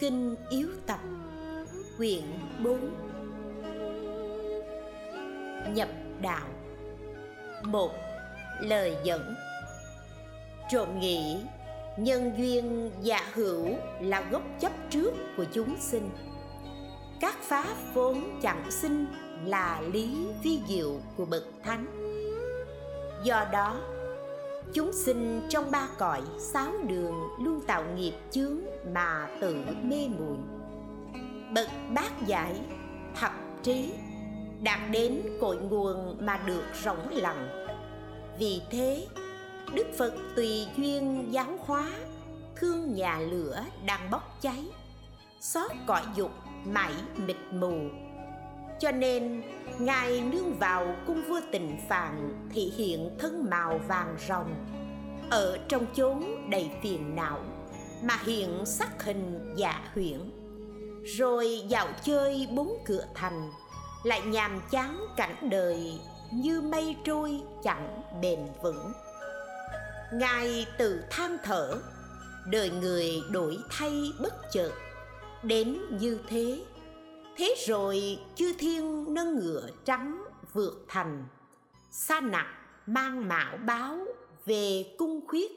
kinh yếu tập quyển 4 nhập đạo. Một, lời dẫn. Trộm nghĩ, nhân duyên giả hữu là gốc chấp trước của chúng sinh. Các pháp vốn chẳng sinh là lý vi diệu của bậc thánh. Do đó chúng sinh trong ba cõi, sáu đường luôn tạo nghiệp chướng mà tự mê muội. Bậc bát giải, thập trí, đạt đến cội nguồn mà được rỗng lặng. Vì thế, đức phật tùy duyên giáo hóa, thương nhà lửa đang bốc cháy, xót cõi dục mãi mịt mù cho nên, ngài nương vào cung vua tình phạn thị hiện thân màu vàng rồng ở trong chốn đầy phiền não, mà hiện sắc hình dạ huyễn. Rồi dạo chơi bốn cửa thành, lại nhàm chán cảnh đời như mây trôi chẳng bền vững. Ngài tự than thở, đời người đổi thay bất chợt, đến như thế thế rồi chư thiên nâng ngựa trắng vượt thành, sa nặc mang mạo báo về cung khuyết.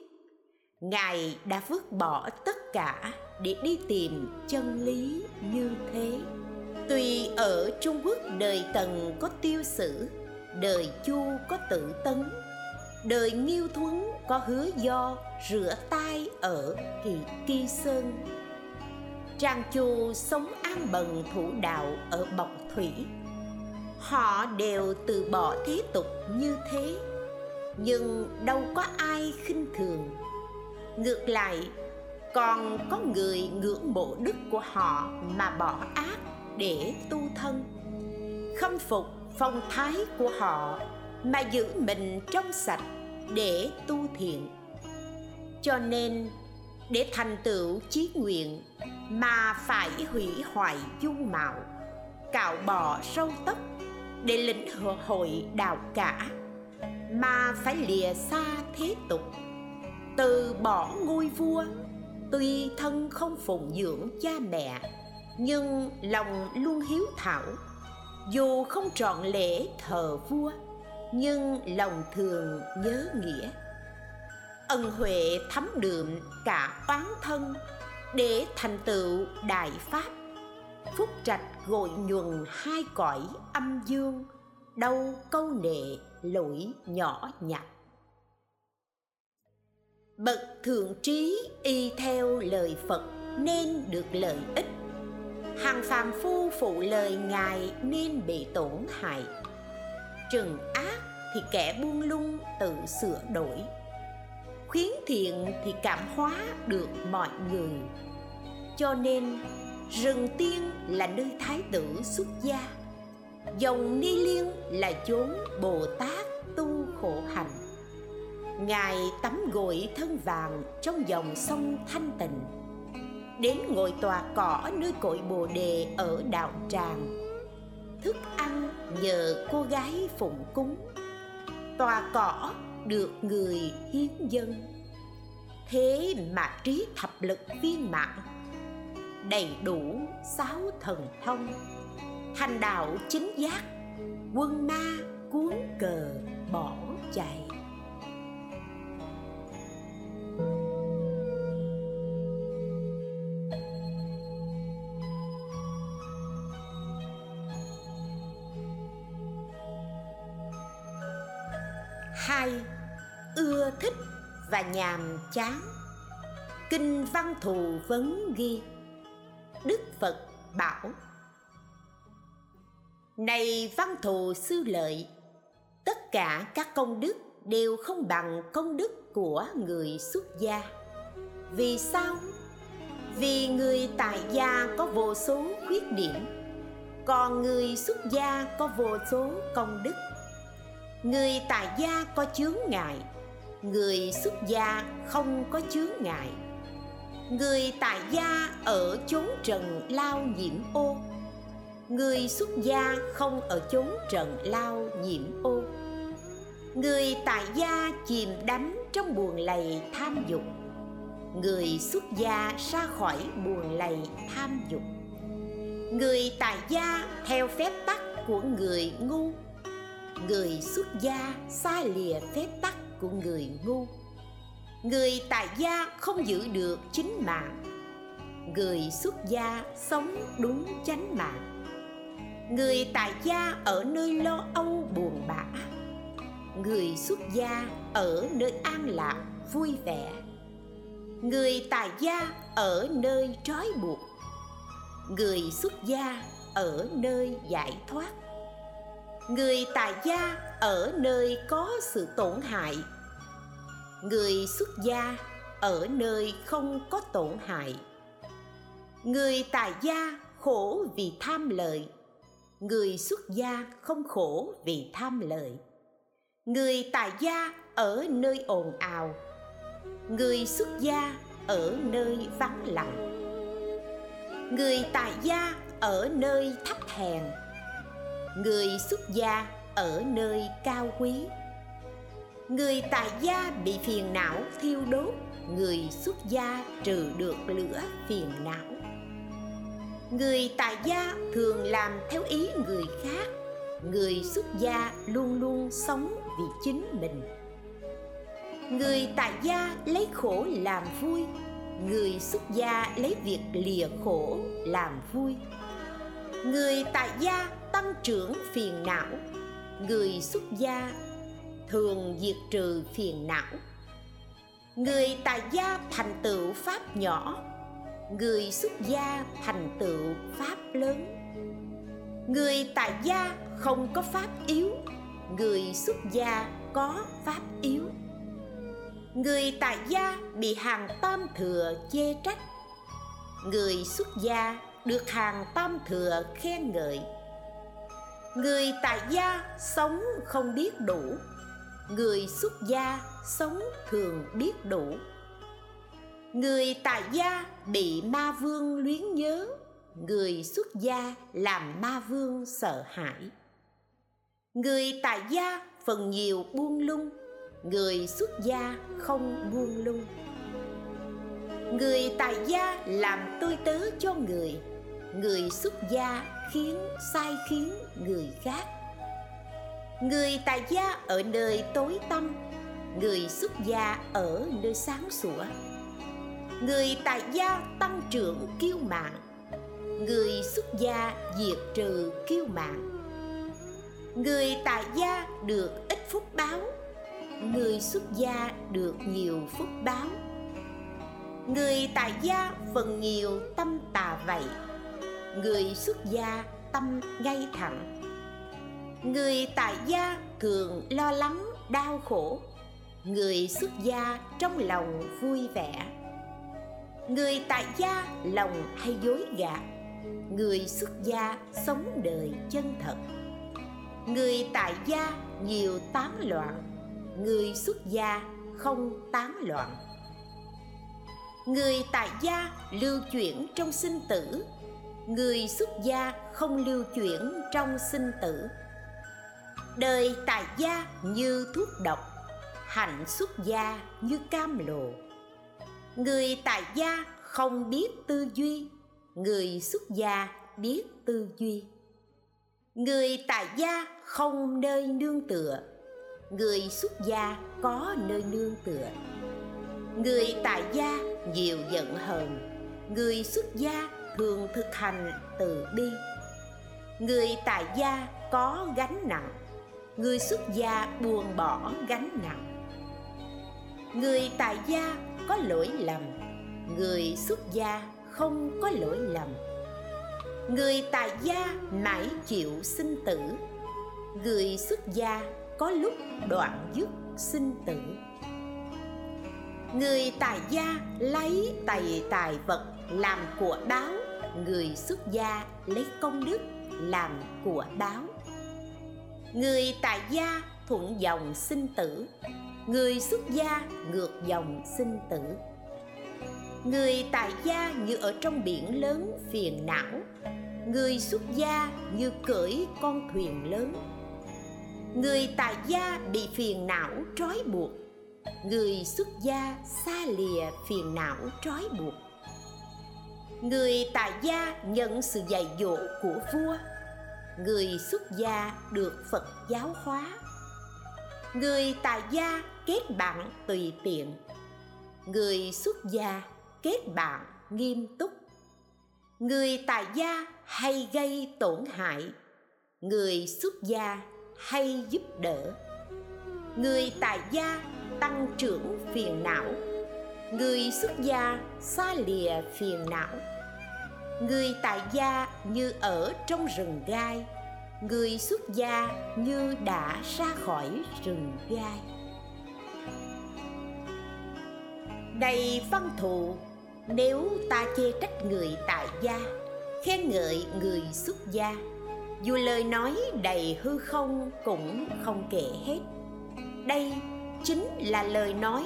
Ngài đã vứt bỏ tất cả để đi tìm chân lý như thế. Tuy ở trung quốc đời tần có tiêu sử, đời chu có tự tấn, đời nghiêu thuấn có hứa do rửa tay ở kỳ kỳ sơn trang chu sống an bần thủ đạo ở bọc thủy. Họ đều từ bỏ thế tục như thế, nhưng đâu có ai khinh thường. Ngược lại, còn có người ngưỡng mộ đức của họ mà bỏ ác để tu thân, khâm phục phong thái của họ mà giữ mình trong sạch để tu thiện. Cho nên, để thành tựu chí nguyện mà phải hủy hoại dung mạo, cạo bỏ râu tóc để lĩnh hội đạo cả, mà phải lìa xa thế tục, từ bỏ ngôi vua. Tuy thân không phụng dưỡng cha mẹ, nhưng lòng luôn hiếu thảo. Dù không trọn lễ thờ vua, nhưng lòng thường nhớ nghĩa. Ân huệ thấm đượm cả oán thân để thành tựu đại pháp. Phúc trạch gội nhuần hai cõi âm dương. Đâu câu nệ lỗi nhỏ nhặt. Bậc thượng trí y theo lời phật nên được lợi ích. Hàng phàm phu phụ lời ngài nên bị tổn hại. Trừng ác thì kẻ buông lung tự sửa đổi khuyến thiện thì cảm hóa được mọi người. Cho nên, rừng tiên là nơi thái tử xuất gia. Dòng ni liên là chốn bồ tát tu khổ hạnh ngài tắm gội thân vàng trong dòng sông thanh tịnh. Đến ngồi tòa cỏ nơi cội bồ đề ở đạo tràng. Thức ăn nhờ cô gái phụng cúng. Tòa cỏ được người hiến dân. Thế mà trí thập lực viên mãn, đầy đủ sáu thần thông, thành đạo chính giác, quân ma cuốn cờ bỏ chạy. Hai, ưa thích và nhàm chán. Kinh văn thù vấn ghi. Đức phật bảo, này văn thù sư lợi, tất cả các công đức đều không bằng công đức của người xuất gia. Vì sao? Vì người tại gia có vô số khuyết điểm, còn người xuất gia có vô số công đức người tài gia có chướng ngại, người xuất gia không có chướng ngại. Người tài gia ở chốn trần lao nhiễm ô, người xuất gia không ở chốn trần lao nhiễm ô. Người tài gia chìm đắm trong buồn lầy tham dục, người xuất gia ra khỏi buồn lầy tham dục. Người tài gia theo phép tắc của người ngu người xuất gia xa lìa phép tắc của người ngu. Người tại gia không giữ được chính mạng. Người xuất gia sống đúng chánh mạng. Người tại gia ở nơi lo âu buồn bã. Người xuất gia ở nơi an lạc, vui vẻ. Người tại gia ở nơi trói buộc. Người xuất gia ở nơi giải thoát người tại gia ở nơi có sự tổn hại. Người xuất gia ở nơi không có tổn hại. Người tại gia khổ vì tham lợi. Người xuất gia không khổ vì tham lợi. Người tại gia ở nơi ồn ào. Người xuất gia ở nơi vắng lặng. Người tại gia ở nơi thấp hèn người xuất gia ở nơi cao quý. Người tại gia bị phiền não thiêu đốt, người xuất gia trừ được lửa phiền não. Người tại gia thường làm theo ý người khác, người xuất gia luôn luôn sống vì chính mình. Người tại gia lấy khổ làm vui, người xuất gia lấy việc lìa khổ làm vui. Người tại gia tăng trưởng phiền não. Người xuất gia thường diệt trừ phiền não. Người tại gia thành tựu pháp nhỏ, người xuất gia thành tựu pháp lớn. Người tại gia không có pháp yếu, người xuất gia có pháp yếu. Người tại gia bị hàng tam thừa chê trách, người xuất gia được hàng tam thừa khen ngợi người tại gia sống không biết đủ. Người xuất gia sống thường biết đủ. Người tại gia bị ma vương luyến nhớ. Người xuất gia làm ma vương sợ hãi. Người tại gia phần nhiều buông lung. Người xuất gia không buông lung. Người tại gia làm tôi tớ cho người người xuất gia khiến sai khiến người khác. Người tại gia ở nơi tối tăm, người xuất gia ở nơi sáng sủa. Người tại gia tăng trưởng kiêu mạng người xuất gia diệt trừ kiêu mạng người tại gia được ít phúc báo, người xuất gia được nhiều phúc báo. Người tại gia phần nhiều tâm tà vậy người xuất gia tâm ngay thẳng. Người tại gia thường lo lắng, đau khổ. Người xuất gia trong lòng vui vẻ. Người tại gia lòng hay dối gạt. Người xuất gia sống đời chân thật. Người tại gia nhiều tán loạn. Người xuất gia không tán loạn. Người tại gia lưu chuyển trong sinh tử người xuất gia không lưu chuyển trong sinh tử. Đời tại gia như thuốc độc, hạnh xuất gia như cam lộ. Người tại gia không biết tư duy, người xuất gia biết tư duy. Người tại gia không nơi nương tựa, người xuất gia có nơi nương tựa. Người tại gia nhiều giận hờn, người xuất gia thường thực hành từ bi. Người tại gia có gánh nặng, người xuất gia buông bỏ gánh nặng. Người tại gia có lỗi lầm, người xuất gia không có lỗi lầm. Người tại gia mãi chịu sinh tử, người xuất gia có lúc đoạn dứt sinh tử. Người tại gia lấy tài tài vật làm của báo người xuất gia lấy công đức làm của báo. Người tại gia thuận dòng sinh tử, người xuất gia ngược dòng sinh tử. Người tại gia như ở trong biển lớn phiền não, người xuất gia như cưỡi con thuyền lớn. Người tại gia bị phiền não trói buộc, người xuất gia xa lìa phiền não trói buộc người tại gia nhận sự dạy dỗ của vua. Người xuất gia được phật giáo hóa. Người tại gia kết bạn tùy tiện. Người xuất gia kết bạn nghiêm túc. Người tại gia hay gây tổn hại. Người xuất gia hay giúp đỡ. Người tại gia tăng trưởng phiền não. Người xuất gia xa lìa phiền não người tại gia như ở trong rừng gai, người xuất gia như đã ra khỏi rừng gai. Này văn thụ nếu ta chê trách người tại gia, khen ngợi người xuất gia, dù lời nói đầy hư không cũng không kể hết. Đây chính là lời nói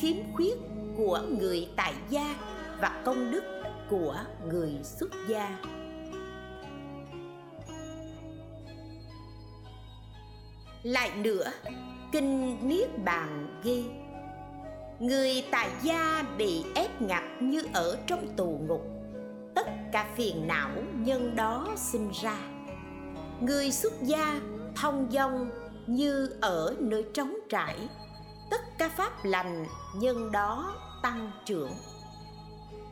khiếm khuyết của người tại gia và công đức của người xuất gia. Lại nữa, kinh niết bàn ghi, người tại gia bị ép ngặt như ở trong tù ngục, tất cả phiền não nhân đó sinh ra. Người xuất gia thông dong như ở nơi trống trải, tất cả pháp lành nhân đó tăng trưởng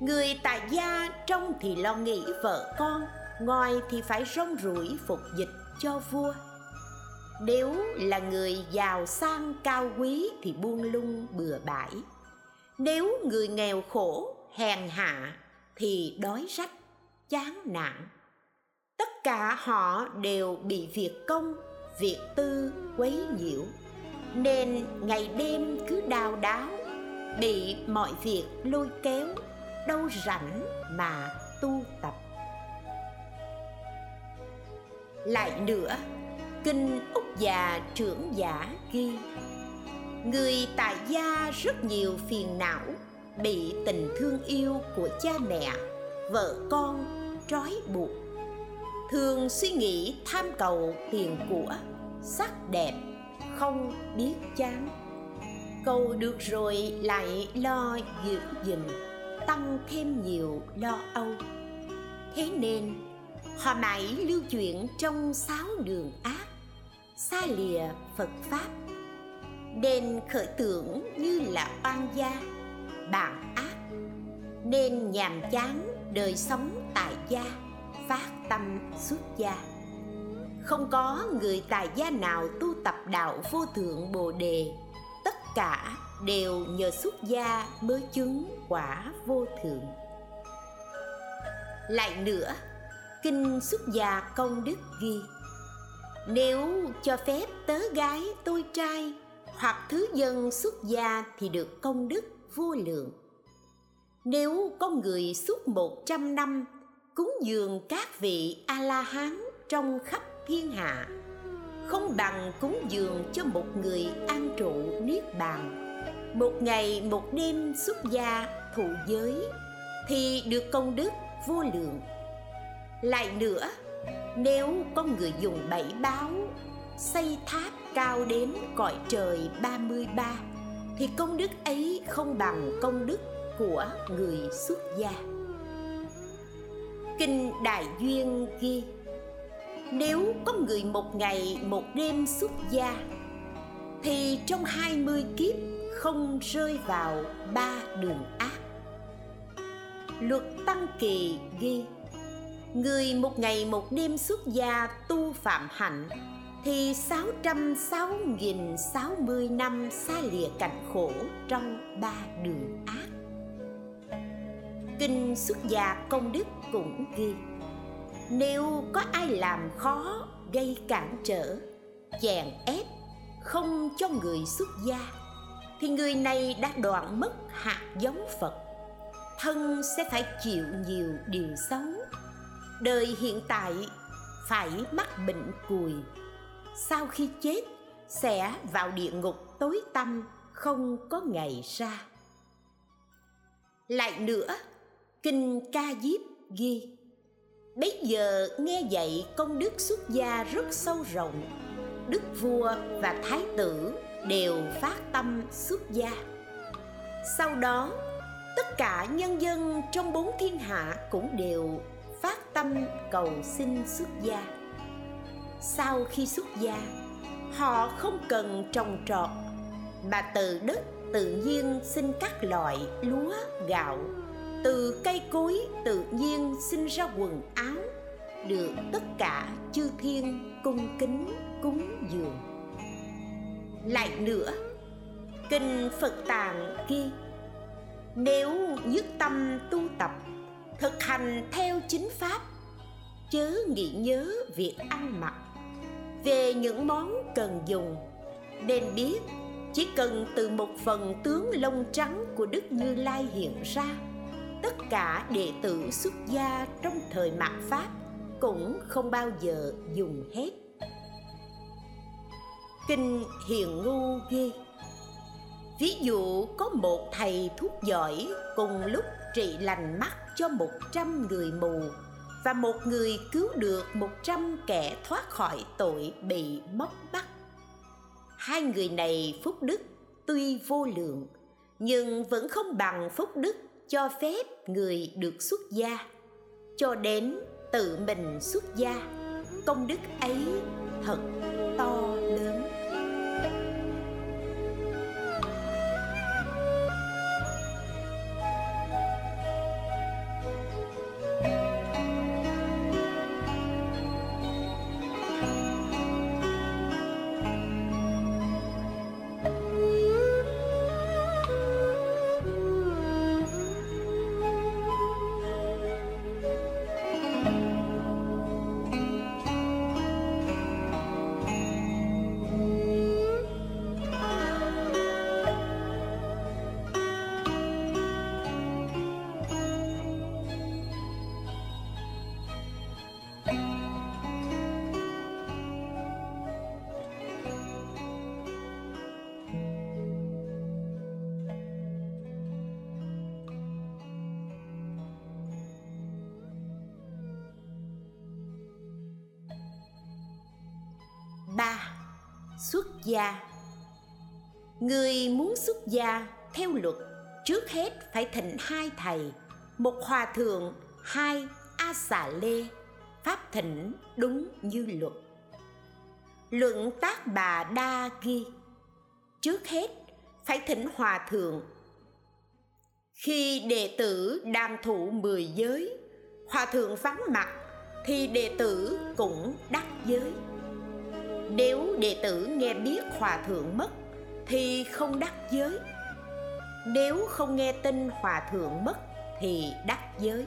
người tại gia trong thì lo nghĩ vợ con, ngoài thì phải rong ruổi phục dịch cho vua. Nếu là người giàu sang cao quý thì buông lung bừa bãi. Nếu người nghèo khổ, hèn hạ thì đói rách, chán nản. Tất cả họ đều bị việc công, việc tư quấy nhiễu. Nên ngày đêm cứ đào đáo, bị mọi việc lôi kéo đâu rảnh mà tu tập. Lại nữa, kinh úc già trưởng giả ghi, người tại gia rất nhiều phiền não, bị tình thương yêu của cha mẹ, vợ con trói buộc. Thường suy nghĩ tham cầu tiền của, sắc đẹp không biết chán. Cầu được rồi lại lo giữ gìn tăng thêm nhiều lo âu. Thế nên, họ mãi lưu chuyển trong sáu đường ác, xa lìa phật pháp. Nên khởi tưởng như là oan gia, bản ác. Nên nhàm chán đời sống tại gia, phát tâm xuất gia. Không có người tài gia nào tu tập đạo vô thượng bồ đề, tất cả đều nhờ xuất gia mới chứng quả vô thượng. Lại nữa, kinh xuất gia công đức ghi, nếu cho phép tớ gái tôi trai hoặc thứ dân xuất gia thì được công đức vô lượng. Nếu có người suốt một trăm năm cúng dường các vị a la hán trong khắp thiên hạ, không bằng cúng dường cho một người an trụ niết bàn một ngày, một đêm xuất gia thụ giới, thì được công đức vô lượng lại nữa, nếu có người dùng bảy báo, xây tháp cao đến cõi trời 33 thì công đức ấy không bằng công đức của người xuất gia. Kinh Đại Duyên ghi, Nếu có người một ngày, một đêm xuất gia, Thì trong hai mươi kiếp không rơi vào ba đường ác. Luật Tăng Kỳ ghi, Người một ngày một đêm xuất gia tu phạm hạnh Thì 660.060 năm xa lìa cảnh khổ trong ba đường ác. Kinh xuất gia công đức cũng ghi, Nếu có ai làm khó gây cản trở, chèn ép, không cho người xuất gia thì người này đã đoạn mất hạt giống phật. Thân sẽ phải chịu nhiều điều xấu. Đời hiện tại phải mắc bệnh cùi. Sau khi chết, sẽ vào địa ngục tối tăm, không có ngày ra. Lại nữa, kinh ca diếp ghi, bấy giờ nghe dạy công đức xuất gia rất sâu rộng. Đức vua và thái tử đều phát tâm xuất gia. Sau đó, tất cả nhân dân trong bốn thiên hạ cũng đều phát tâm cầu xin xuất gia. Sau khi xuất gia, họ không cần trồng trọt, mà từ đất tự nhiên sinh các loại lúa, gạo. Từ cây cối tự nhiên sinh ra quần áo, được tất cả chư thiên cung kính cúng dường lại nữa. Kinh phật tạng ghi, nếu nhất tâm tu tập, thực hành theo chính pháp, chớ nghĩ nhớ việc ăn mặc, về những món cần dùng, nên biết chỉ cần từ một phần tướng lông trắng của đức như lai hiện ra, tất cả đệ tử xuất gia trong thời mạt pháp cũng không bao giờ dùng hết kinh hiền ngu ghi ví dụ có một thầy thuốc giỏi cùng lúc trị lành mắt cho một trăm người mù và một người cứu được một trăm kẻ thoát khỏi tội bị móc bắt. Hai người này phúc đức, tuy vô lượng, nhưng vẫn không bằng phúc đức cho phép người được xuất gia, cho đến tự mình xuất gia. Công đức ấy thật xuất gia. Người muốn xuất gia theo luật, trước hết phải thỉnh hai thầy, một hòa thượng, hai a xà lê. Pháp thỉnh đúng như luật. Luận tác bà đa ghi, trước hết phải thỉnh hòa thượng. Khi đệ tử đang thụ mười giới, hòa thượng vắng mặt thì đệ tử cũng đắc giới nếu đệ tử nghe biết hòa thượng mất, thì không đắc giới. Nếu không nghe tin hòa thượng mất, thì đắc giới.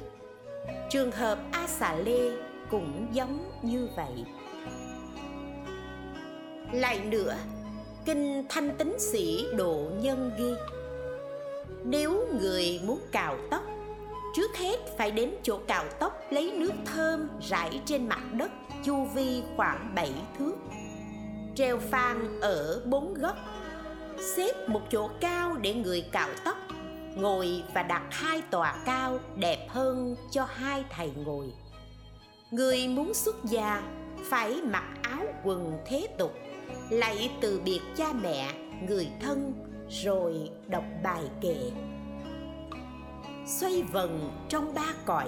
Trường hợp a xà lê cũng giống như vậy. Lại nữa, kinh thanh tính sĩ độ nhân ghi, nếu người muốn cạo tóc, trước hết phải đến chỗ cạo tóc lấy nước thơm rải trên mặt đất chu vi khoảng 7 thước treo phan ở bốn góc. Xếp một chỗ cao để người cạo tóc, ngồi và đặt hai tòa cao đẹp hơn cho hai thầy ngồi. Người muốn xuất gia phải mặc áo quần thế tục, lạy từ biệt cha mẹ, người thân, rồi đọc bài kệ. Xoay vần trong ba cõi,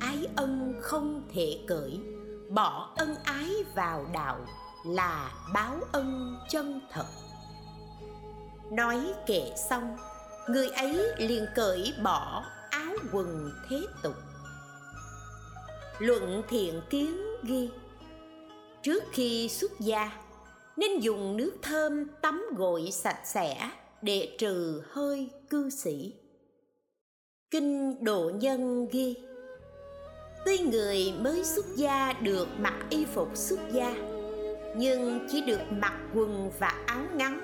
ái ân không thể cởi, bỏ ân ái vào đạo là báo ân chân thật. Nói kệ xong, người ấy liền cởi bỏ áo quần thế tục. Luận thiện kiến ghi, trước khi xuất gia, nên dùng nước thơm tắm gội sạch sẽ để trừ hơi cư sĩ. Kinh độ nhân ghi, tuy người mới xuất gia được mặc y phục xuất gia nhưng chỉ được mặc quần và áo ngắn,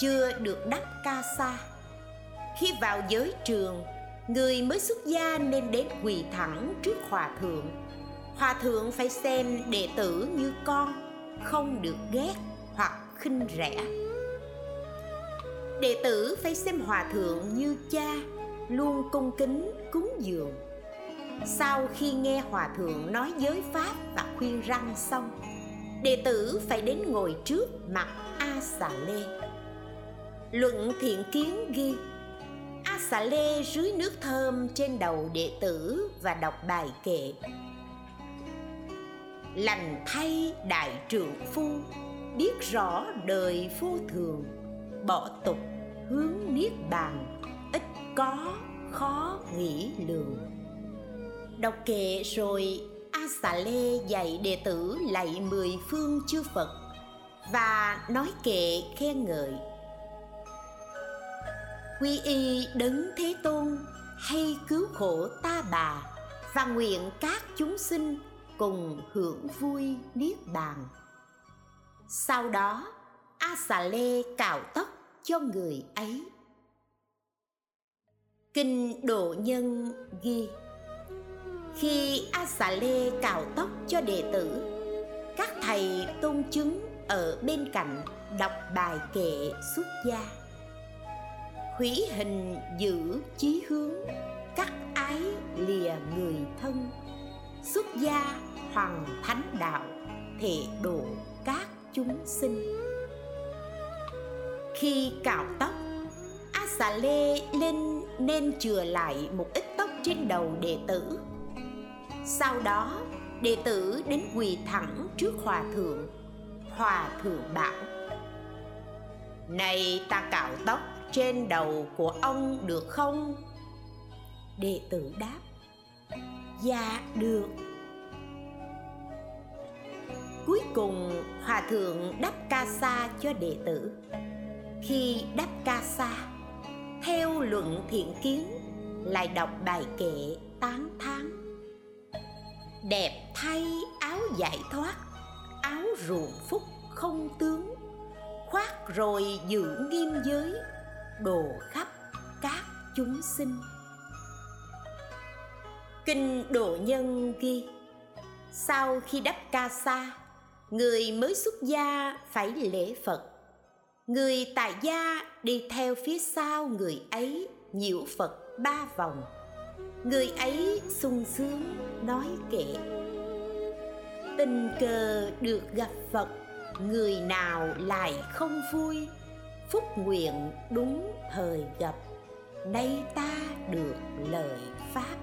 chưa được đắp ca sa. Khi vào giới trường, người mới xuất gia nên đến quỳ thẳng trước hòa thượng. Hòa thượng phải xem đệ tử như con, không được ghét hoặc khinh rẻ. Đệ tử phải xem hòa thượng như cha, luôn cung kính, cúng dường. Sau khi nghe hòa thượng nói giới pháp và khuyên răng xong đệ tử phải đến ngồi trước mặt a xà lê luận thiện kiến ghi a xà lê rưới nước thơm trên đầu đệ tử và đọc bài kệ. Lành thay đại trượng phu, biết rõ đời vô thường, bỏ tục hướng niết bàn, ít có khó nghĩ lường. Đọc kệ rồi a xà lê dạy đệ tử lạy mười phương chư phật và nói kệ khen ngợi. Quy y đấng thế tôn, hay cứu khổ ta bà và nguyện các chúng sinh cùng hưởng vui niết bàn. Sau đó, a xà lê cạo tóc cho người ấy. Kinh độ nhân ghi khi a xà lê cạo tóc cho đệ tử, các thầy tôn chứng ở bên cạnh đọc bài kệ xuất gia. Hủy hình giữ chí hướng, cắt ái lìa người thân. Xuất gia hoàng thánh đạo thể độ các chúng sinh. Khi cạo tóc, a xà lê lên nên chừa lại một ít tóc trên đầu đệ tử sau đó, đệ tử đến quỳ thẳng trước hòa thượng. Hòa thượng bảo, này ta cạo tóc trên đầu của ông được không? Đệ tử đáp dạ được. Cuối cùng, hòa thượng đắp ca sa cho đệ tử. Khi đắp ca sa, theo luận thiện kiến, lại đọc bài kệ tán thán đẹp thay áo giải thoát, áo ruộng phúc không tướng. Khoác rồi giữ nghiêm giới, đồ khắp các chúng sinh. Kinh độ nhân ghi, sau khi đắp ca sa, người mới xuất gia phải lễ phật. Người tại gia đi theo phía sau người ấy nhiễu phật ba vòng người ấy sung sướng nói kệ. Tình cờ được gặp phật, người nào lại không vui? Phúc nguyện đúng thời gặp, nay ta được lời pháp.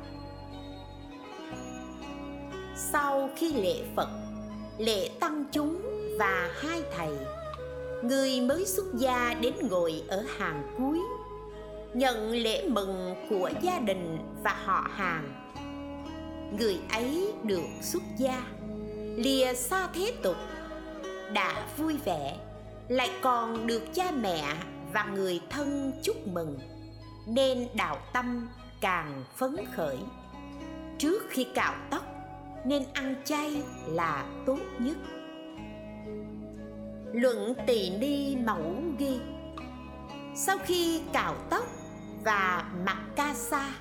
Sau khi lễ phật, lễ tăng chúng và hai thầy, người mới xuất gia đến ngồi ở hàng cuối nhận lễ mừng của gia đình và họ hàng. Người ấy được xuất gia, lìa xa thế tục, đã vui vẻ, lại còn được cha mẹ và người thân chúc mừng, nên đạo tâm càng phấn khởi. Trước khi cạo tóc, nên ăn chay là tốt nhất. Luận tỳ ni mẫu ghi, sau khi cạo tóc và mặc ca sa.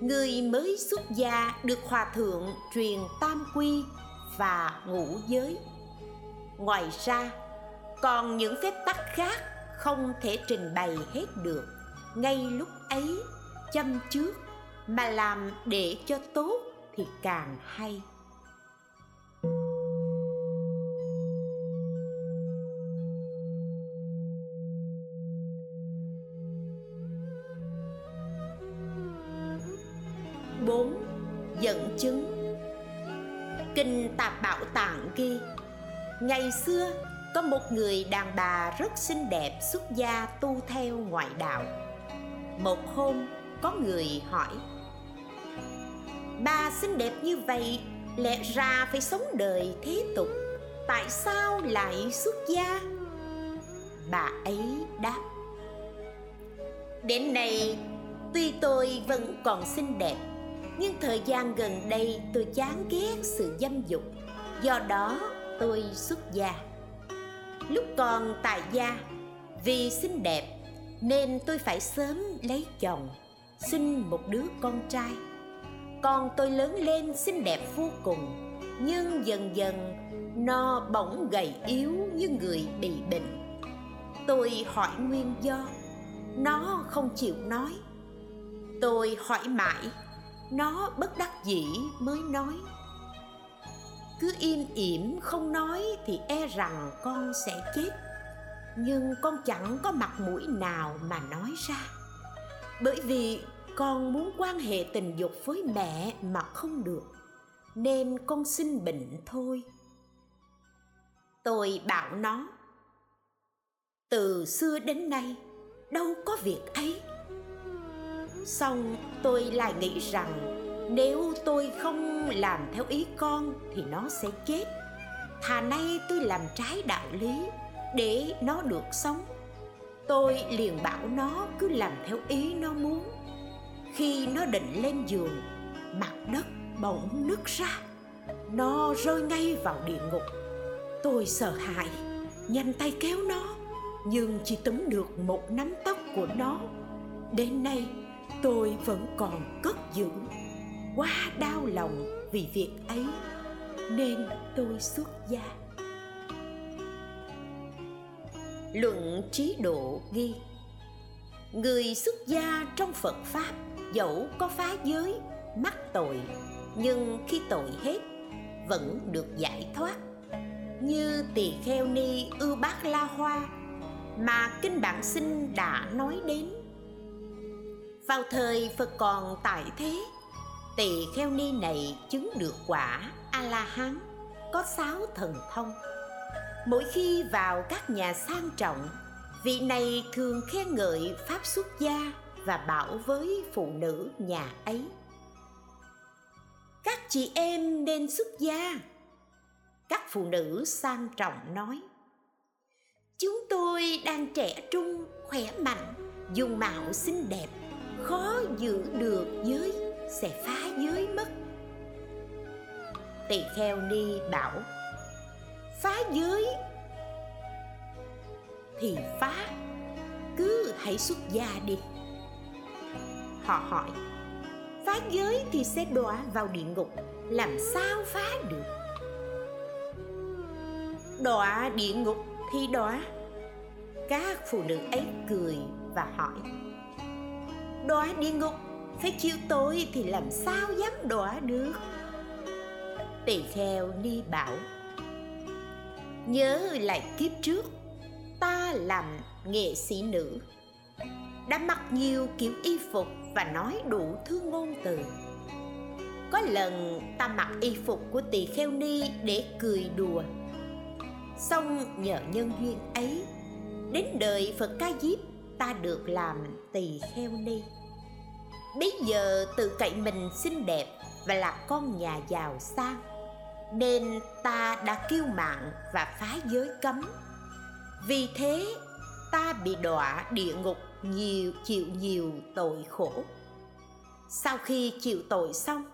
Người mới xuất gia được hòa thượng truyền tam quy và ngũ giới. Ngoài ra, còn những phép tắc khác không thể trình bày hết được. Ngay lúc ấy chăm trước mà làm để cho tốt thì càng hay. Trên tạp bảo tạng ghi ngày xưa, có một người đàn bà rất xinh đẹp xuất gia tu theo ngoại đạo. Một hôm, có người hỏi, bà xinh đẹp như vậy, lẽ ra phải sống đời thế tục, tại sao lại xuất gia? Bà ấy đáp, đến nay, tuy tôi vẫn còn xinh đẹp nhưng thời gian gần đây tôi chán ghét sự dâm dục. Do đó tôi xuất gia. Lúc còn tại gia, vì xinh đẹp nên tôi phải sớm lấy chồng, sinh một đứa con trai. Con tôi lớn lên xinh đẹp vô cùng, nhưng dần dần nó bỗng gầy yếu như người bị bệnh. Tôi hỏi nguyên do, nó không chịu nói. Tôi hỏi mãi nó bất đắc dĩ mới nói, cứ im ỉm không nói thì e rằng con sẽ chết. Nhưng con chẳng có mặt mũi nào mà nói ra. Bởi vì con muốn quan hệ tình dục với mẹ mà không được, nên con xin bệnh thôi. Tôi bảo nó, từ xưa đến nay, đâu có việc ấy xong, tôi lại nghĩ rằng nếu tôi không làm theo ý con thì nó sẽ chết. Thà nay tôi làm trái đạo lý để nó được sống. Tôi liền bảo nó cứ làm theo ý nó muốn. Khi nó định lên giường, mặt đất bỗng nứt ra. Nó rơi ngay vào địa ngục. Tôi sợ hãi, nhanh tay kéo nó, nhưng chỉ túm được một nắm tóc của nó. Đến nay tôi vẫn còn cất giữ. Quá đau lòng vì việc ấy, nên tôi xuất gia. Luận trí độ ghi. Người xuất gia trong phật pháp, dẫu có phá giới, mắc tội, nhưng khi tội hết, vẫn được giải thoát. Như tỳ kheo ni ưu bát la hoa mà kinh bản sinh đã nói đến vào thời phật còn tại thế, tỳ kheo ni này chứng được quả a la hán có sáu thần thông. Mỗi khi vào các nhà sang trọng, vị này thường khen ngợi pháp xuất gia và bảo với phụ nữ nhà ấy. Các chị em nên xuất gia, các phụ nữ sang trọng nói. Chúng tôi đang trẻ trung, khỏe mạnh dùng mạo xinh đẹp khó giữ được giới sẽ phá giới mất. Tỳ kheo ni bảo, phá giới thì phá, cứ hãy xuất gia đi. Họ hỏi, phá giới thì sẽ đọa vào địa ngục, làm sao phá được? Đọa địa ngục thì đọa. Các phụ nữ ấy cười và hỏi đọa địa ngục phải chịu tội thì làm sao dám đọa được? Tỳ kheo ni bảo, nhớ lại kiếp trước, ta làm nghệ sĩ nữ, đã mặc nhiều kiểu y phục và nói đủ thứ ngôn từ. Có lần ta mặc y phục của tỳ kheo ni để cười đùa. Xong nhờ nhân duyên ấy, đến đời phật ca diếp ta được làm tỳ kheo ni. Bây giờ tự cậy mình xinh đẹp và là con nhà giàu sang, nên ta đã kiêu mạng và phá giới cấm. Vì thế, ta bị đọa địa ngục nhiều, chịu nhiều tội khổ. Sau khi chịu tội xong,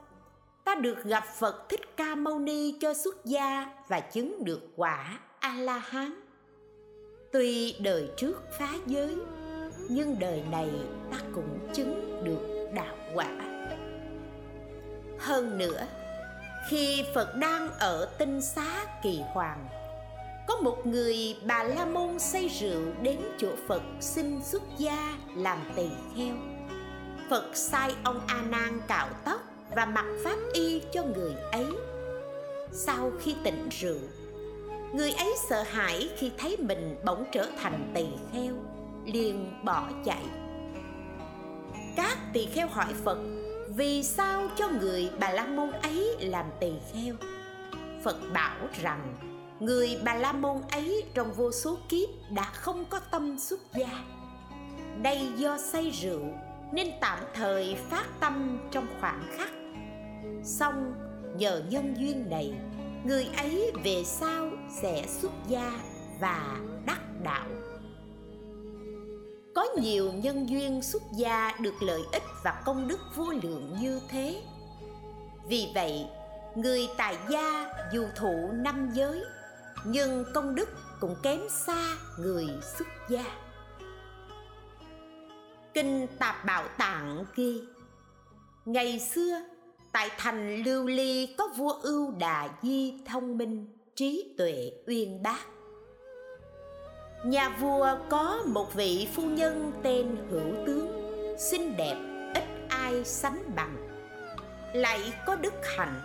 ta được gặp phật thích ca mâu ni cho xuất gia và chứng được quả a la hán. Tuy đời trước phá giới nhưng đời này ta cũng chứng được đạo quả. Hơn nữa, khi phật đang ở tinh xá kỳ hoàng, có một người bà la môn say rượu đến chỗ phật xin xuất gia làm tỳ kheo. Phật sai ông a nan cạo tóc và mặc pháp y cho người ấy. Sau khi tỉnh rượu, người ấy sợ hãi khi thấy mình bỗng trở thành tỳ kheo liền bỏ chạy. Các tỳ kheo hỏi phật, vì sao cho người bà la môn ấy làm tỳ kheo? Phật bảo rằng, người bà la môn ấy trong vô số kiếp đã không có tâm xuất gia. Đây do say rượu nên tạm thời phát tâm trong khoảng khắc. Xong, nhờ nhân duyên này, người ấy về sau sẽ xuất gia và đắc đạo có nhiều nhân duyên xuất gia được lợi ích và công đức vô lượng như thế. Vì vậy, người tại gia dù thụ năm giới, nhưng công đức cũng kém xa người xuất gia. Kinh tạp bảo tạng ghi, ngày xưa, tại thành lưu ly có vua ưu đà di thông minh, trí tuệ uyên bác nhà vua có một vị phu nhân tên hữu tướng, xinh đẹp, ít ai sánh bằng. Lại có đức hạnh,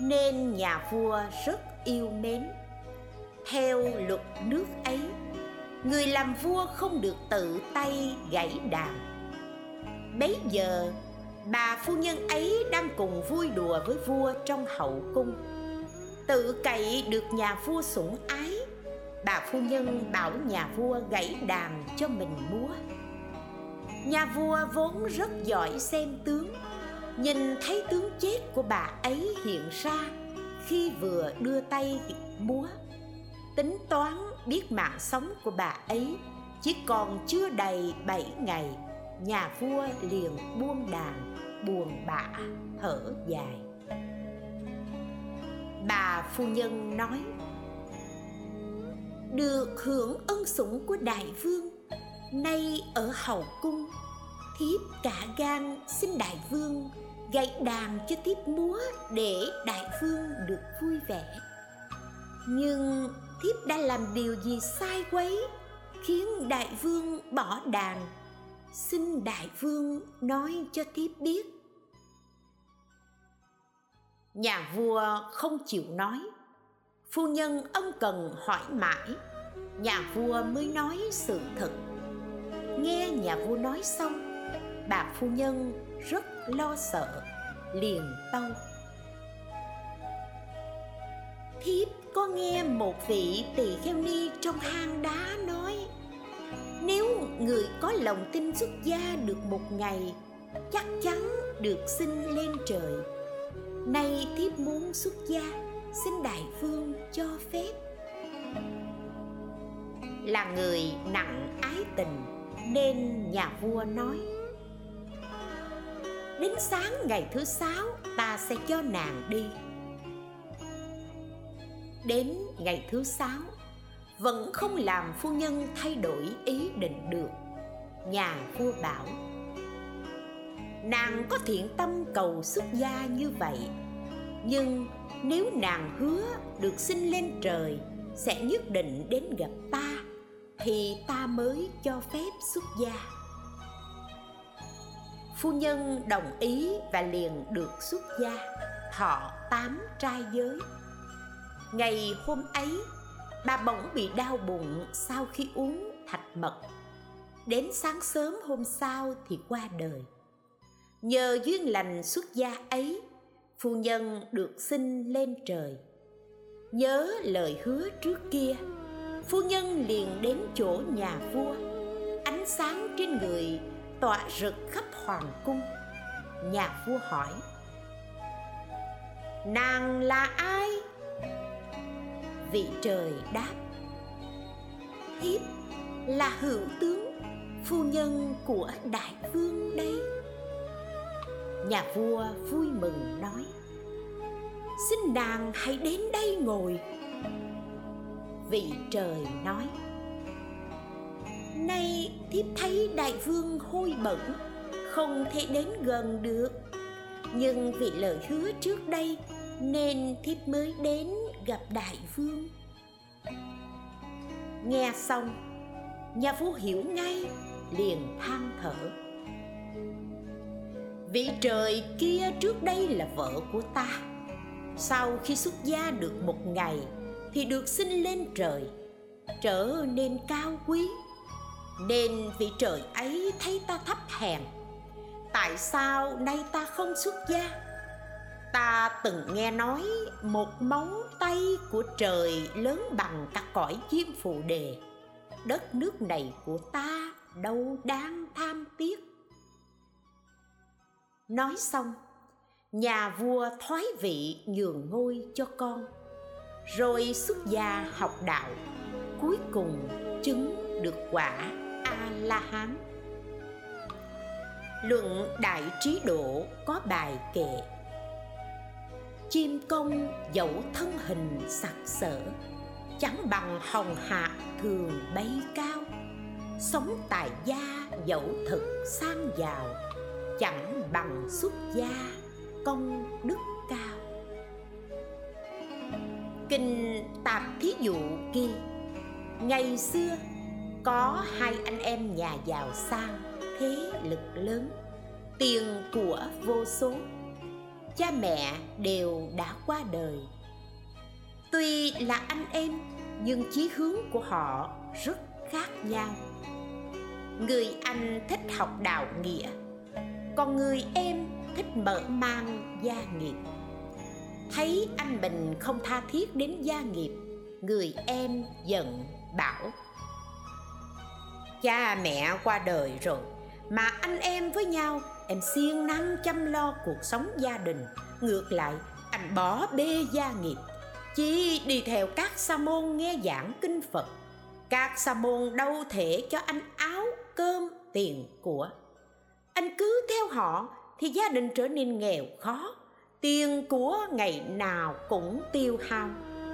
nên nhà vua rất yêu mến. Theo luật nước ấy, người làm vua không được tự tay gãy đàn. Bấy giờ, bà phu nhân ấy đang cùng vui đùa với vua trong hậu cung. Tự cậy được nhà vua sủng ái bà phu nhân bảo nhà vua gãy đàn cho mình múa. Nhà vua vốn rất giỏi xem tướng, nhìn thấy tướng chết của bà ấy hiện ra, khi vừa đưa tay múa, tính toán biết mạng sống của bà ấy, chỉ còn chưa đầy bảy ngày, nhà vua liền buông đàn, buồn bã, thở dài. Bà phu nhân nói được hưởng ân sủng của đại vương, nay ở hậu cung, thiếp cả gan xin đại vương gảy đàn cho thiếp múa để đại vương được vui vẻ. Nhưng thiếp đã làm điều gì sai quấy, khiến đại vương bỏ đàn xin đại vương nói cho thiếp biết. Nhà vua không chịu nói phu nhân ân cần hỏi mãi, nhà vua mới nói sự thật. Nghe nhà vua nói xong, bà phu nhân rất lo sợ, liền tâu. Thiếp có nghe một vị tỳ kheo ni trong hang đá nói, nếu người có lòng tin xuất gia được một ngày, chắc chắn được sinh lên trời. Nay thiếp muốn xuất gia xin đại vương cho phép. Là người nặng ái tình, nên nhà vua nói, đến sáng ngày thứ sáu, ta sẽ cho nàng đi. Đến ngày thứ sáu, vẫn không làm phu nhân thay đổi ý định được, nhà vua bảo, nàng có thiện tâm cầu xuất gia như vậy nhưng nếu nàng hứa được sinh lên trời, sẽ nhất định đến gặp ta, thì ta mới cho phép xuất gia. Phu nhân đồng ý và liền được xuất gia. Thọ tám trai giới. Ngày hôm ấy, bà bỗng bị đau bụng sau khi uống thạch mật. Đến sáng sớm hôm sau thì qua đời. Nhờ duyên lành xuất gia ấy phu nhân được sinh lên trời. Nhớ lời hứa trước kia, phu nhân liền đến chỗ nhà vua. Ánh sáng trên người tỏa rực khắp hoàng cung. Nhà vua hỏi, nàng là ai? Vị trời đáp thiếp là hữu tướng, phu nhân của đại vương đây nhà vua vui mừng nói, xin nàng hãy đến đây ngồi. Vị trời nói, nay thiếp thấy đại vương hôi bẩn, không thể đến gần được. Nhưng vì lời hứa trước đây, nên thiếp mới đến gặp đại vương. Nghe xong, nhà vua hiểu ngay, liền than thở vị trời kia trước đây là vợ của ta. Sau khi xuất gia được một ngày, thì được sinh lên trời, trở nên cao quý. Nên vị trời ấy thấy ta thấp hèn. Tại sao nay ta không xuất gia? Ta từng nghe nói một móng tay của trời lớn bằng cả cõi chim phù đề. Đất nước này của ta đâu đáng tham tiếc nói xong, nhà vua thoái vị nhường ngôi cho con. Rồi xuất gia học đạo, cuối cùng chứng được quả a la hán luận đại trí độ có bài kệ, chim công dẫu thân hình sặc sỡ, chẳng bằng hồng hạ thường bay cao. Sống tài gia dẫu thực sang giàu chẳng bằng xuất gia, công đức cao. Kinh tạp thí dụ kia ngày xưa có hai anh em nhà giàu sang thế lực lớn, tiền của vô số. Cha mẹ đều đã qua đời. Tuy là anh em, nhưng chí hướng của họ rất khác nhau. Người anh thích học đạo nghĩa còn người em thích mở mang gia nghiệp. Thấy anh mình không tha thiết đến gia nghiệp, người em giận bảo, cha mẹ qua đời rồi mà anh em với nhau, em siêng năng chăm lo cuộc sống gia đình. Ngược lại, anh bỏ bê gia nghiệp. Chỉ đi theo các sa môn nghe giảng kinh phật. Các sa môn đâu thể cho anh áo, cơm, tiền của anh cứ theo họ thì gia đình trở nên nghèo khó. Tiền của ngày nào cũng tiêu hao.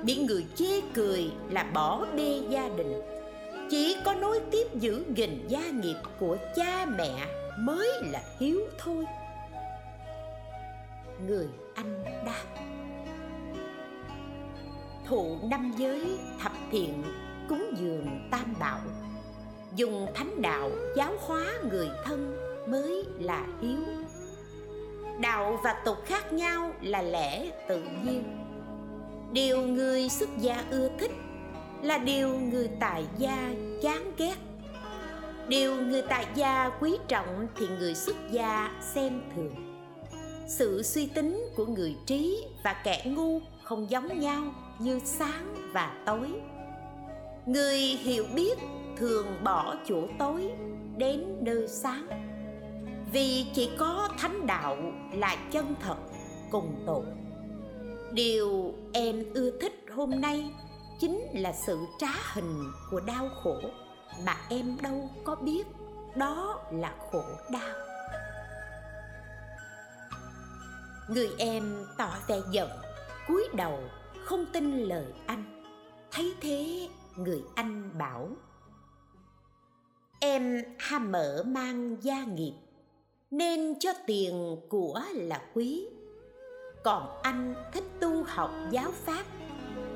Bị người chê cười là bỏ bê gia đình. Chỉ có nối tiếp giữ gìn gia nghiệp của cha mẹ mới là hiếu thôi. Người anh đáp. Thụ năm giới thập thiện cúng dường tam bảo. Dùng thánh đạo giáo hóa người thân mới là hiếu. Đạo và tục khác nhau là lẽ tự nhiên. Điều người xuất gia ưa thích là điều người tài gia chán ghét. Điều người tài gia quý trọng thì người xuất gia xem thường. Sự suy tính của người trí và kẻ ngu không giống nhau như sáng và tối. Người hiểu biết thường bỏ chỗ tối đến nơi sáng vì chỉ có thánh đạo là chân thật cùng tồn. Điều em ưa thích hôm nay chính là sự trá hình của đau khổ mà em đâu có biết, đó là khổ đau. Người em tỏ vẻ giận, cúi đầu không tin lời anh. Thấy thế, người anh bảo, em ham mở mang gia nghiệp nên cho tiền của là quý. Còn anh thích tu học giáo pháp,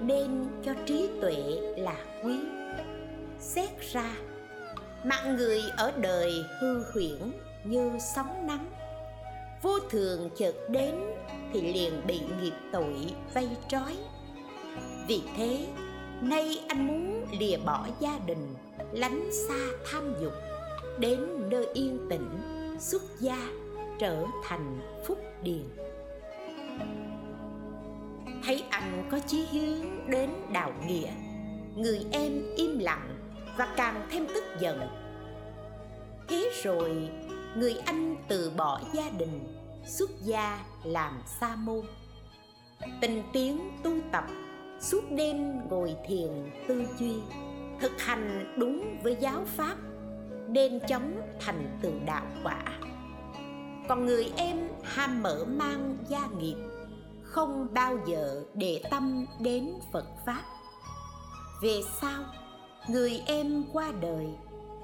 nên cho trí tuệ là quý. Xét ra, mạng người ở đời hư huyễn như sóng nắng. Vô thường chợt đến thì liền bị nghiệp tội vây trói. Vì thế, nay anh muốn lìa bỏ gia đình, lánh xa tham dục, đến nơi yên tĩnh xuất gia trở thành phúc điền. Thấy anh có chí hướng đến đạo nghĩa, người em im lặng và càng thêm tức giận. Thế rồi, người anh từ bỏ gia đình, xuất gia làm sa môn. Tình tiến tu tập, suốt đêm ngồi thiền tư duy, thực hành đúng với giáo pháp nên chóng thành tựu đạo quả. Còn người em ham mở mang gia nghiệp, không bao giờ để tâm đến phật pháp. Về sau, người em qua đời,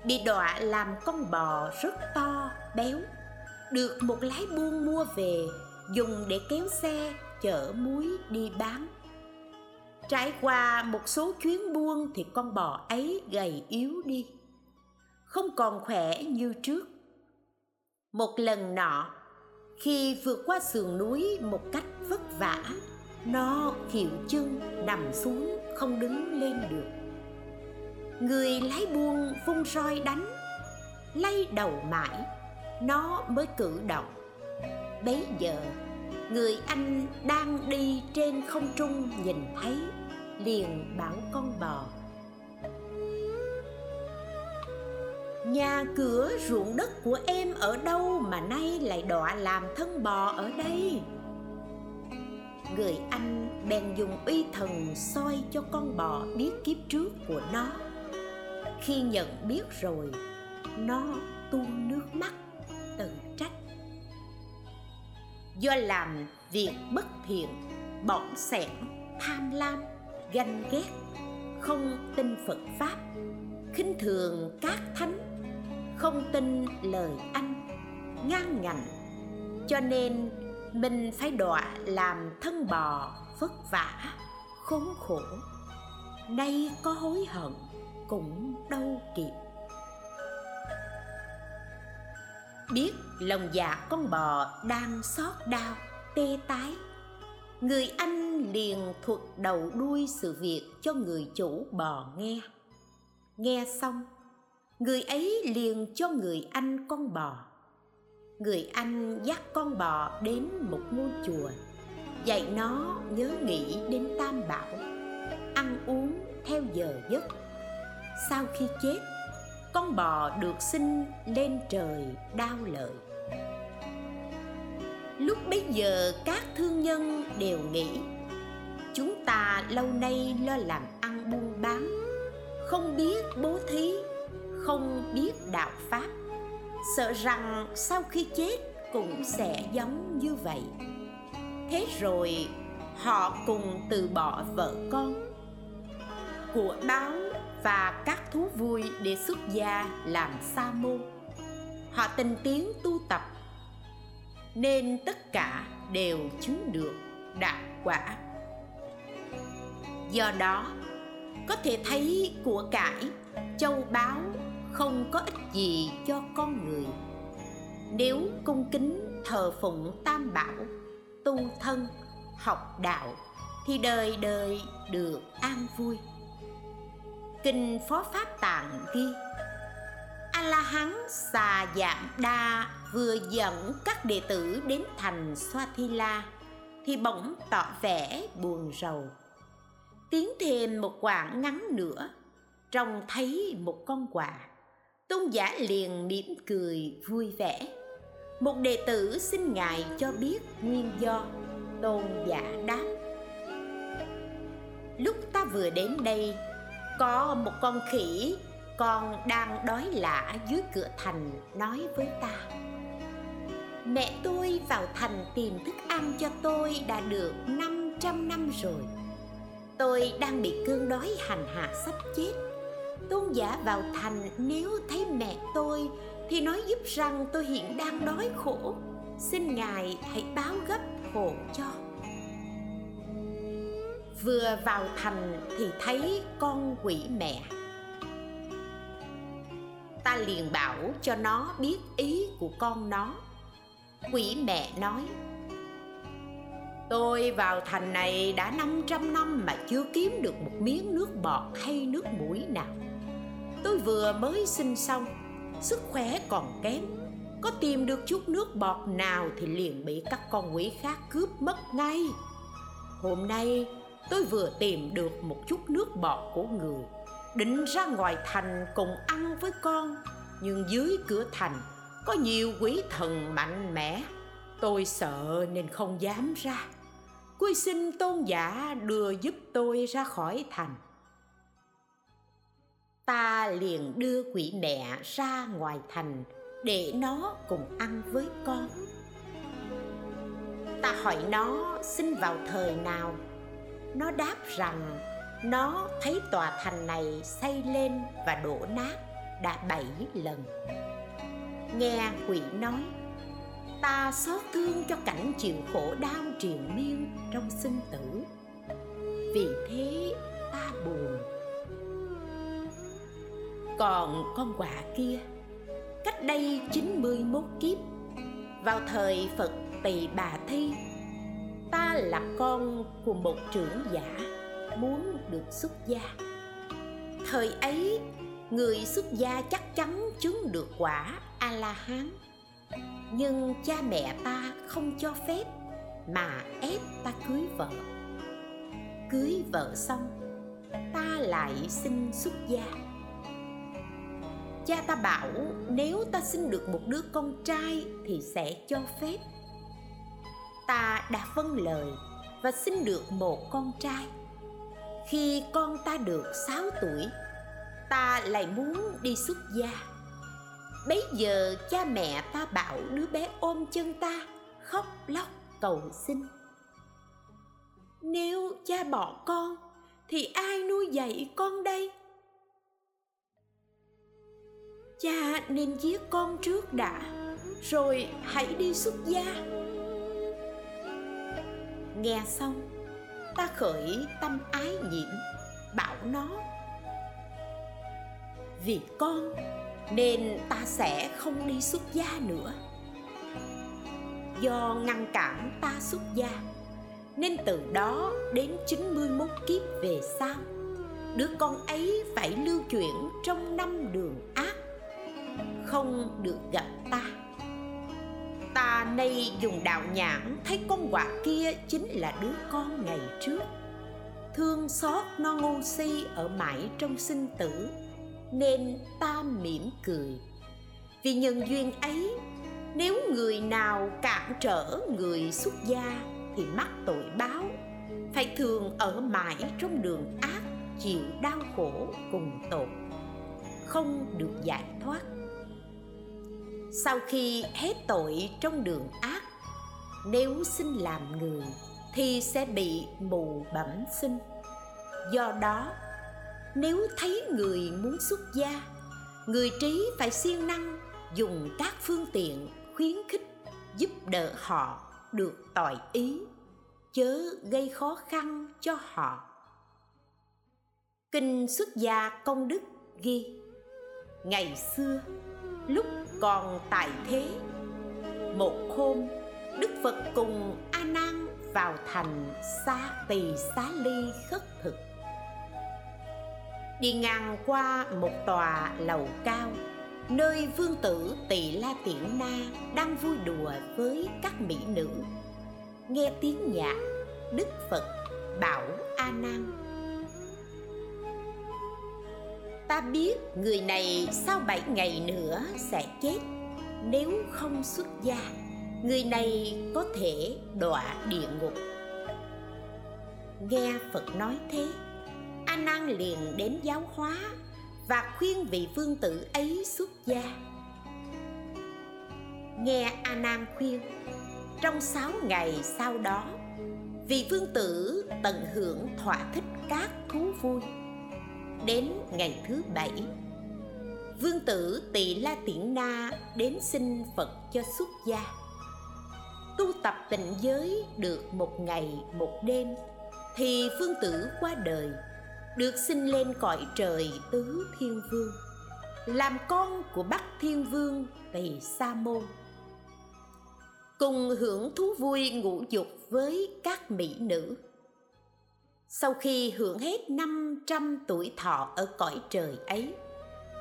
bị đọa làm con bò rất to, béo, được một lái buôn mua về, dùng để kéo xe, chở muối đi bán. Trải qua một số chuyến buôn thì con bò ấy gầy yếu đi không còn khỏe như trước. Một lần nọ, khi vượt qua sườn núi một cách vất vả, nó khịu chân nằm xuống không đứng lên được. Người lái buôn vung roi đánh, lay đầu mãi, nó mới cử động. Bấy giờ, người anh đang đi trên không trung nhìn thấy, liền bảo con bò nhà cửa ruộng đất của em ở đâu mà nay lại đọa làm thân bò ở đây? Người anh bèn dùng uy thần soi cho con bò biết kiếp trước của nó. Khi nhận biết rồi, nó tuôn nước mắt tự trách. Do làm việc bất thiện, bỏng sẻn, tham lam, ganh ghét, không tin phật pháp, khinh thường các thánh không tin lời anh, ngang ngạnh cho nên, mình phải đọa làm thân bò, vất vả, khốn khổ. Nay có hối hận, cũng đâu kịp. Biết lòng dạ con bò đang xót đau, tê tái. Người anh liền thuật đầu đuôi sự việc cho người chủ bò nghe. Nghe xong người ấy liền cho người anh con bò. Người anh dắt con bò đến một ngôi chùa. Dạy nó nhớ nghĩ đến tam bảo, ăn uống theo giờ giấc. Sau khi chết, con bò được sinh lên trời đau lợi. Lúc bấy giờ các thương nhân đều nghĩ, chúng ta lâu nay lo làm ăn buôn bán, không biết bố thí không biết đạo pháp. Sợ rằng sau khi chết cũng sẽ giống như vậy. Thế rồi họ cùng từ bỏ vợ con của báo và các thú vui để xuất gia làm sa môn. Họ tình tiến tu tập, nên tất cả đều chứng được đạt quả. Do đó, có thể thấy của cải, châu báu không có ích gì cho con người. Nếu cung kính thờ phụng tam bảo, tu thân, học đạo, thì đời đời được an vui. Kinh phó pháp tạng ghi a la hán xà dạng đa vừa dẫn các đệ tử đến thành xoa thi la thì bỗng tỏ vẻ buồn rầu. Tiến thêm một quãng ngắn nữa, trông thấy một con quạ tôn giả liền mỉm cười vui vẻ. Một đệ tử xin ngài cho biết nguyên do. Tôn giả đáp. Lúc ta vừa đến đây, có một con khỉ con đang đói lạ dưới cửa thành nói với ta. Mẹ tôi vào thành tìm thức ăn cho tôi đã được 500 năm rồi. Tôi đang bị cơn đói hành hạ sắp chết tôn giả vào thành nếu thấy mẹ tôi thì nói giúp rằng tôi hiện đang đói khổ. Xin ngài hãy báo gấp hộ cho. Vừa vào thành thì thấy con quỷ mẹ. Ta liền bảo cho nó biết ý của con nó. Quỷ mẹ nói, Tôi vào thành này đã 500 năm mà chưa kiếm được một miếng nước bọt hay nước mũi nào. Tôi vừa mới sinh xong, sức khỏe còn kém. Có tìm được chút nước bọt nào thì liền bị các con quỷ khác cướp mất ngay. Hôm nay tôi vừa tìm được một chút nước bọt của người Định ra ngoài thành cùng ăn với con Nhưng dưới cửa thành có nhiều quỷ thần mạnh mẽ. Tôi sợ nên không dám ra. Quy xin tôn giả đưa giúp tôi ra khỏi thành. Ta liền đưa quỷ mẹ ra ngoài thành Để nó cùng ăn với con. Ta hỏi nó xin vào thời nào, Nó đáp rằng nó thấy tòa thành này xây lên và đổ nát đã bảy lần. Nghe quỷ nói, ta xót thương cho cảnh chịu khổ đau triền miên trong sinh tử. Vì thế ta buồn còn con quạ kia, cách đây 91 kiếp, vào thời Phật Tỳ Bà Thi, ta là con của một trưởng giả muốn được xuất gia. Thời ấy, người xuất gia chắc chắn chứng được quả a la hán nhưng cha mẹ ta không cho phép mà ép ta cưới vợ. Cưới vợ xong, ta lại xin xuất gia cha ta bảo nếu ta sinh được một đứa con trai thì sẽ cho phép. Ta đã vâng lời và sinh được một con trai. Khi con ta được 6 tuổi, ta lại muốn đi xuất gia. Bấy giờ cha mẹ ta bảo đứa bé ôm chân ta, khóc lóc cầu xin. Nếu cha bỏ con, thì ai nuôi dạy con đây? Cha, nên giết con trước đã, rồi hãy đi xuất gia. Nghe xong, ta khởi tâm ái nhiễm, bảo nó, vì con, nên ta sẽ không đi xuất gia nữa. Do ngăn cản ta xuất gia, nên từ đó đến 91 kiếp về sau, đứa con ấy phải lưu chuyển trong năm đường ác không được gặp ta. Ta nay dùng đạo nhãn, thấy con quạ kia chính là đứa con ngày trước. Thương xót nó ngu si ở mãi trong sinh tử, nên ta mỉm cười. Vì nhân duyên ấy, nếu người nào cản trở người xuất gia thì mắc tội báo, phải thường ở mãi trong đường ác, chịu đau khổ cùng tội, không được giải thoát sau khi hết tội trong đường ác, nếu xin làm người thì sẽ bị mù bẩm sinh. Do đó, nếu thấy người muốn xuất gia, người trí phải siêng năng dùng các phương tiện khuyến khích giúp đỡ họ được tỏi ý, chớ gây khó khăn cho họ. Kinh xuất gia công đức ghi, ngày xưa lúc còn tại thế, một hôm, đức phật cùng a nan vào thành xa tỳ xá ly khất thực. Đi ngang qua một tòa lầu cao, nơi vương tử tỳ la tiễn na đang vui đùa với các mỹ nữ. Nghe tiếng nhạc, đức phật bảo a nan ta biết người này sau bảy ngày nữa sẽ chết. Nếu không xuất gia, người này có thể đọa địa ngục. Nghe phật nói thế, a nan liền đến giáo hóa và khuyên vị vương tử ấy xuất gia. Nghe a nan khuyên, trong sáu ngày sau đó, vị vương tử tận hưởng thỏa thích các thú vui đến ngày thứ bảy. Vương tử tỳ la tiễn na đến xin phật cho xuất gia. Tu tập tịnh giới được một ngày, một đêm, thì vương tử qua đời, được sinh lên cõi trời tứ thiên vương, làm con của bắc thiên vương tỳ sa môn. Cùng hưởng thú vui ngũ dục với các mỹ nữ sau khi hưởng hết 500 tuổi thọ ở cõi trời ấy,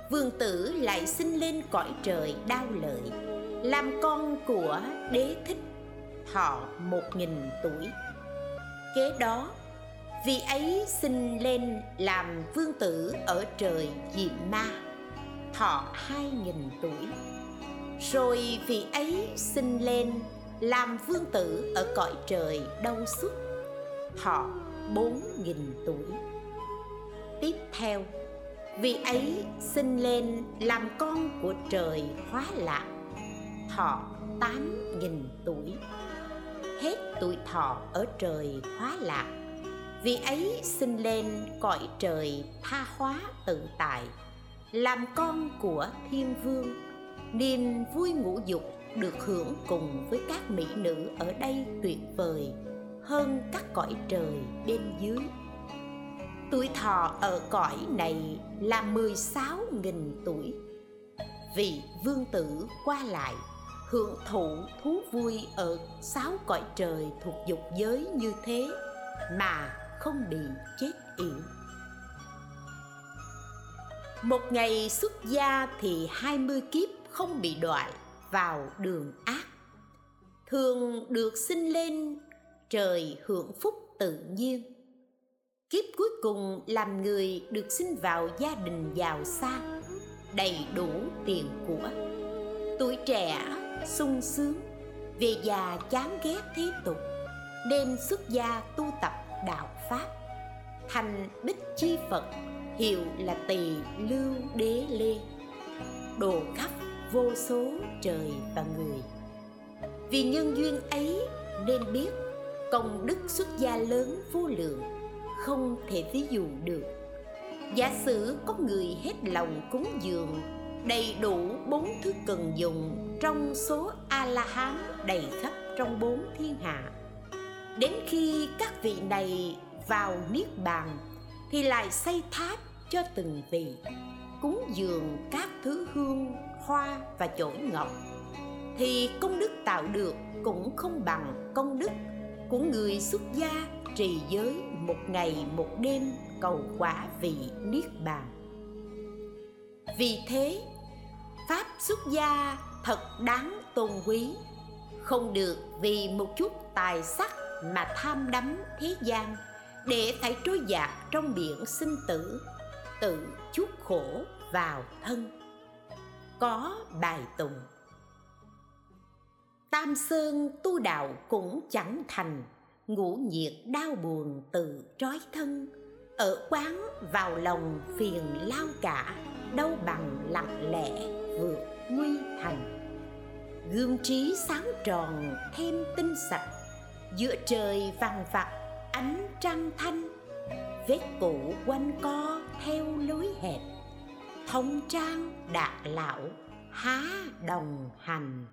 vương tử lại sinh lên cõi trời đau lợi, làm con của đế thích thọ một nghìn tuổi. Kế đó, vị ấy sinh lên làm vương tử ở trời diệm ma, thọ hai nghìn tuổi. Rồi vị ấy sinh lên làm vương tử ở cõi trời đau xuất thọ bốn nghìn tuổi. Tiếp theo vị ấy sinh lên làm con của trời hóa lạc, thọ tám nghìn tuổi. Hết tuổi thọ ở trời hóa lạc vị ấy sinh lên cõi trời tha hóa tự tại, làm con của thiên vương, niềm vui ngũ dục được hưởng cùng với các mỹ nữ ở đây tuyệt vời hơn các cõi trời bên dưới. Tuổi thọ ở cõi này là 16.000 tuổi. Vị vương tử qua lại, hưởng thụ thú vui ở sáu cõi trời thuộc dục giới như thế mà không bị chết yểu. Một ngày xuất gia thì hai mươi kiếp không bị đoại vào đường ác. Thường được sinh lên trời hưởng phúc tự nhiên. Kiếp cuối cùng làm người được sinh vào gia đình giàu sang, đầy đủ tiền của. Tuổi trẻ sung sướng, về già chán ghét thế tục, nên xuất gia tu tập đạo pháp. Thành bích chi phật, hiệu là tỳ lưu đế lê. Đồ khắp vô số trời và người. Vì nhân duyên ấy nên biết công đức xuất gia lớn vô lượng, không thể ví dụ được. Giả sử có người hết lòng cúng dường, đầy đủ bốn thứ cần dùng trong số a la hán đầy khắp trong bốn thiên hạ. Đến khi các vị này vào niết bàn, thì lại xây tháp cho từng vị, cúng dường các thứ hương, hoa và chổi ngọc. Thì công đức tạo được cũng không bằng công đức của người xuất gia trì giới một ngày một đêm cầu quả vị niết bàn. Vì thế, pháp xuất gia thật đáng tôn quý, không được vì một chút tài sắc mà tham đắm thế gian để phải trôi dạt trong biển sinh tử, tự chuốc khổ vào thân. Có bài tùng tam sơn tu đạo cũng chẳng thành, ngũ nhiệt đau buồn tự trói thân, ở quán vào lòng phiền lao cả, đâu bằng lặng lẽ vượt nguy thành. Gương trí sáng tròn thêm tinh sạch, giữa trời vàng vặt ánh trăng thanh, vết cũ quanh co theo lối hẹp. Thông trang đạt lão há đồng hành.